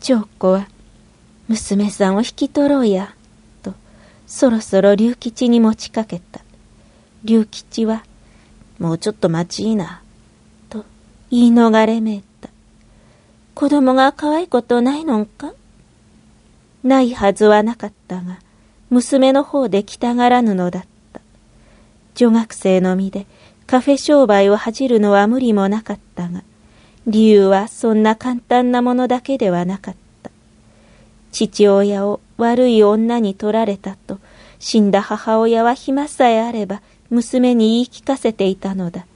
長子は、娘さんを引き取ろうや、と、そろそろ龍吉に持ちかけた。龍吉は、もうちょっと待ちいな、と言い逃れめいた。子供が可愛いことないのんか？ないはずはなかったが、娘の方で来たがらぬのだった。女学生の身でカフェ商売を恥じるのは無理もなかったが、理由はそんな簡単なものだけではなかった。父親を悪い女に取られたと、死んだ母親は暇さえあれば娘に言い聞かせていたのだ。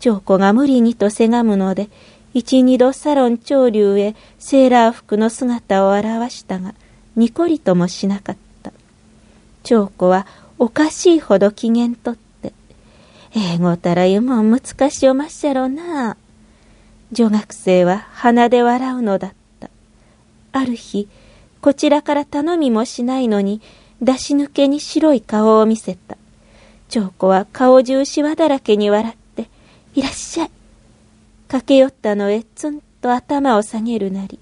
長子が無理にとせがむので、一二度サロン潮流へセーラー服の姿を現したが、にこりともしなかった。長子はおかしいほど機嫌とって、英語たらゆもん難しおまっしゃろな。女学生は鼻で笑うのだった。ある日、こちらから頼みもしないのに、出し抜けに白い顔を見せた。長子は顔中しわだらけに笑って、いらっしゃい。駆け寄ったのへツンと頭を下げるなり。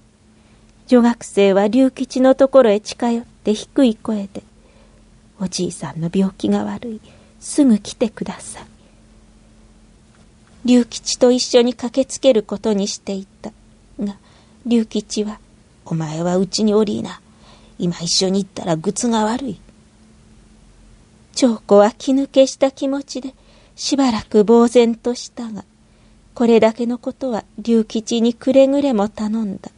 女学生は龍吉のところへ近寄って低い声で、おじいさんの病気が悪い。すぐ来てください。龍吉と一緒に駆けつけることにしていた。が、龍吉は、お前はうちにおりいな。今一緒に行ったら靴が悪い。長子は気抜けした気持ちで、しばらく呆然としたが、これだけのことは龍吉にくれぐれも頼んだ。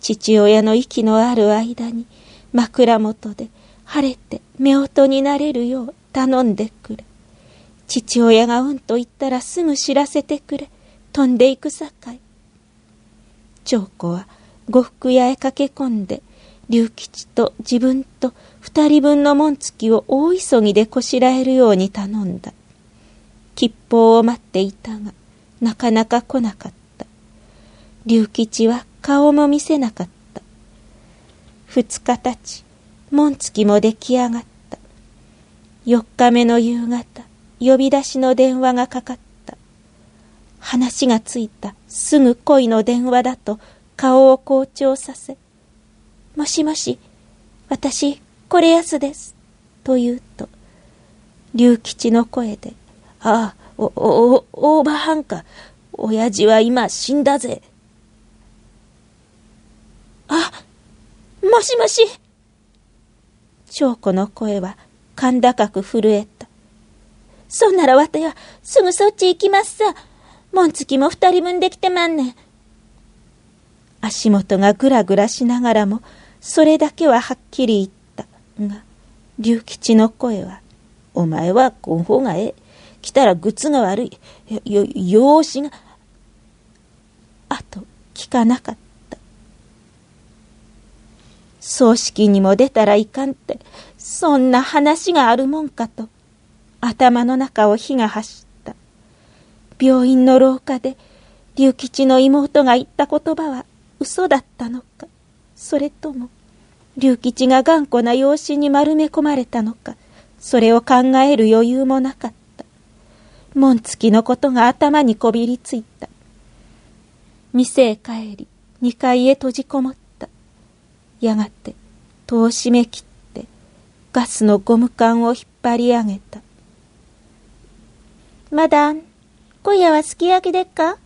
父親の息のある間に枕元で晴れて夫婦になれるよう頼んでくれ。父親がうんと言ったらすぐ知らせてくれ。飛んでいくさかい。長子は呉服屋へ駆け込んで、龍吉と自分と二人分の紋付きを大急ぎでこしらえるように頼んだ。吉報を待っていたが、なかなか来なかった。龍吉は顔も見せなかった。二日たち、紋付きも出来上がった。四日目の夕方、呼び出しの電話がかかった。話がついたすぐ恋の電話だと顔を好調させ、もしもし、私、これやすです。と言うと、龍吉の声で、ああ、お、お、お、オーバーハンか。親父は今死んだぜ。あ、もしもし。長子の声は甲高く震えた。そんならわたや、すぐそっち行きますさ。紋付きも二人分できてまんねん。足元がぐらぐらしながらも、それだけははっきり言ったが、龍吉の声は、お前はこん方がええ。来たら靴が悪い。よ、養子が、あと、聞かなかった。葬式にも出たらいかんって、そんな話があるもんかと。頭の中を火が走った。病院の廊下で、龍吉の妹が言った言葉は嘘だったのか、それとも、龍吉が頑固な養子に丸め込まれたのか、それを考える余裕もなかった。紋付きのことが頭にこびりついた。店へ帰り、二階へ閉じこもった。やがて、戸を閉め切って、ガスのゴム管を引っ張り上げた。マダン、今夜はすき焼きでっか？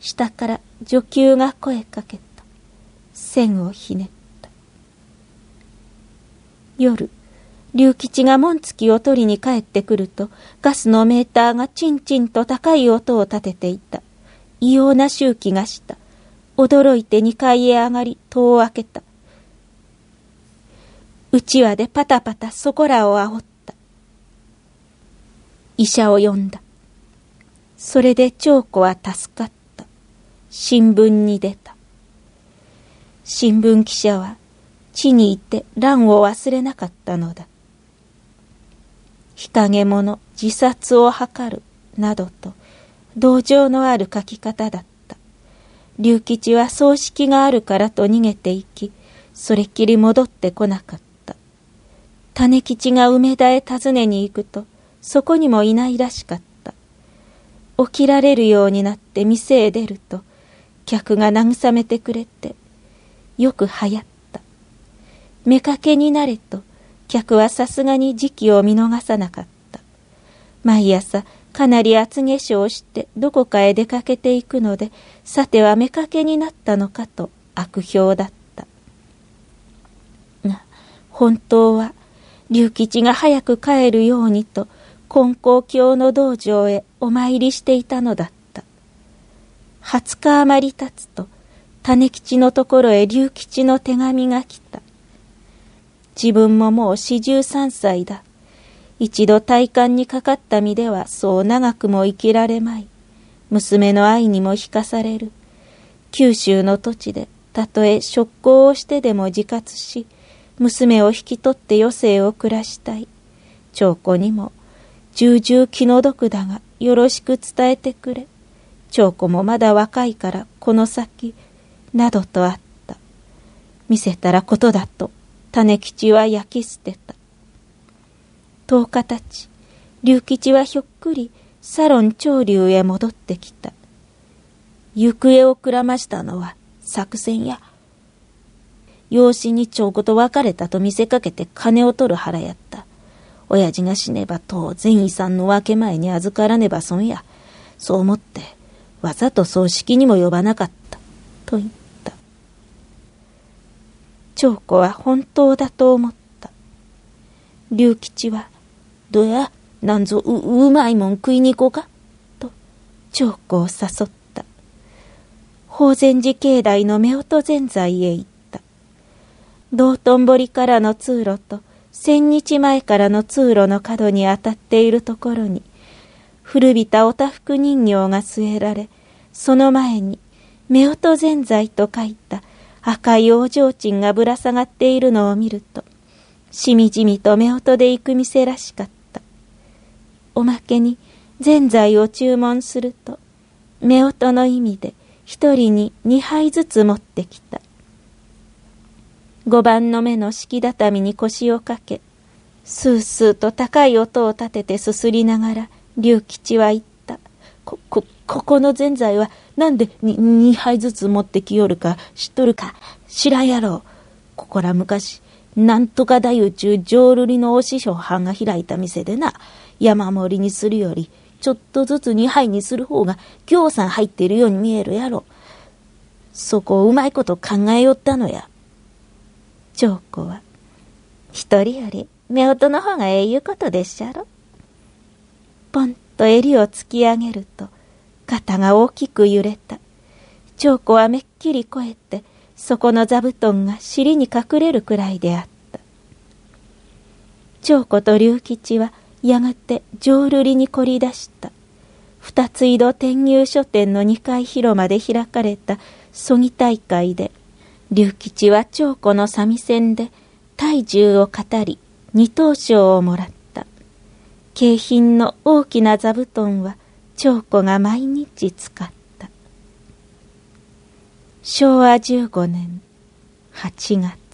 下から女給が声かけた。線をひねった。夜、龍吉が紋付きを取りに帰ってくると、ガスのメーターがチンチンと高い音を立てていた。異様な周期がした。驚いて二階へ上がり、戸を開けた。うちわでパタパタそこらを煽った。医者を呼んだ。それで長子は助かった。新聞に出た。新聞記者は地にいて乱を忘れなかったのだ。日陰者自殺を図るなどと同情のある書き方だった。龍吉は葬式があるからと逃げていき、それっきり戻ってこなかった。種吉が梅田へ訪ねに行くと、そこにもいないらしかった。起きられるようになって店へ出ると、客が慰めてくれて、よく流行った。目かけになれと、客はさすがに時期を見逃さなかった。毎朝、かなり厚化粧してどこかへ出かけていくので、さては目かけになったのかと悪評だった。が、本当は、龍吉が早く帰るようにと、金光教の道場へお参りしていたのだった。20日余り経つと、種吉のところへ龍吉の手紙が来た。自分ももう四十三歳だ。一度体幹にかかった身ではそう長くも生きられまい。娘の愛にも引かされる。九州の土地で、たとえ職行をしてでも自活し、娘を引き取って余生を暮らしたい。長子にも、重々気の毒だが、よろしく伝えてくれ。長子もまだ若いから、この先、などとあった。見せたらことだと、種吉は焼き捨てた。十日たち、龍吉はひょっくり、サロン長竜へ戻ってきた。行方をくらましたのは作戦や。養子に長子と別れたと見せかけて金を取る腹やった。親父が死ねば当然遺産の分け前に預からねば損や。そう思って、わざと葬式にも呼ばなかった。と言った。長子は本当だと思った。龍吉は、どや、なんぞう、うまいもん食いに行こうか？と、長子を誘った。法善寺境内の夫婦禅財へ行った。道頓堀からの通路と、千日前からの通路の角に当たっているところに、古びたおたふく人形が据えられ、その前に、夫婦禅財と書いた赤い往生賃がぶら下がっているのを見ると、しみじみと夫婦で行く店らしかった。おまけに、ぜ財を注文すると、夫婦の意味で一人に二杯ずつ持ってきた。五番の目の敷畳に腰をかけ、スースーと高い音を立ててすすりながら、龍吉は言った。こ、こ、ここのぜんざいはなんでに二杯ずつ持ってきよるか知っとるか知らんやろう。ここら昔、なんとか大宇宙浄瑠璃のお師匠藩が開いた店でな、山盛りにするより、ちょっとずつ二杯にする方が、ぎょうさん入っているように見えるやろ。そこをうまいこと考えよったのや。長子は、一人より夫婦の方がええいうことでっしゃろ。ポンと襟を突き上げると、肩が大きく揺れた。長子はめっきりこえて、そこの座布団が尻に隠れるくらいであった。長子と龍吉はやがて浄瑠璃に凝り出した。二つ井戸転入書店の二階広間で開かれた曽木大会で、龍吉は長子の三味線で体重を語り二等賞をもらった。景品の大きな座布団は長子が毎日使った。昭和15年8月